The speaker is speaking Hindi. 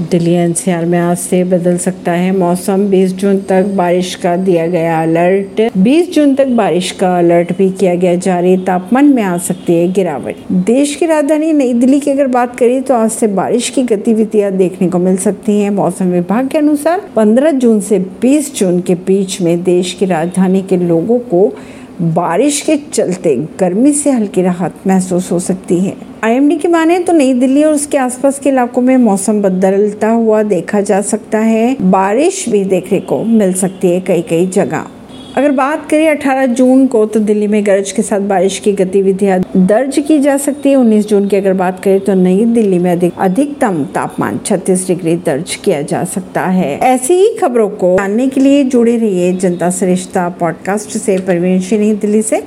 दिल्ली एनसीआर में आज से बदल सकता है मौसम। 20 जून तक बारिश का दिया गया अलर्ट। 20 जून तक बारिश का अलर्ट भी किया गया। जारी तापमान में आ सकती है गिरावट। देश की राजधानी नई दिल्ली की अगर बात करें तो आज से बारिश की गतिविधियाँ देखने को मिल सकती हैं। मौसम विभाग के अनुसार 15 जून से 20 जून के बीच में देश की राजधानी के लोगों को बारिश के चलते गर्मी से हल्की राहत महसूस हो सकती है। आईएमडी की माने तो नई दिल्ली और उसके आसपास के इलाकों में मौसम बदलता हुआ देखा जा सकता है। बारिश भी देखने को मिल सकती है कई कई जगह। अगर बात करें 18 जून को तो दिल्ली में गरज के साथ बारिश की गतिविधियाँ दर्ज की जा सकती है। 19 जून की अगर बात करें तो नई दिल्ली में अधिक अधिकतम तापमान 36 डिग्री दर्ज किया जा सकता है। ऐसी ही खबरों को जानने के लिए जुड़े रहिए जनता सरिश्ता पॉडकास्ट से। परवीन दिल्ली से।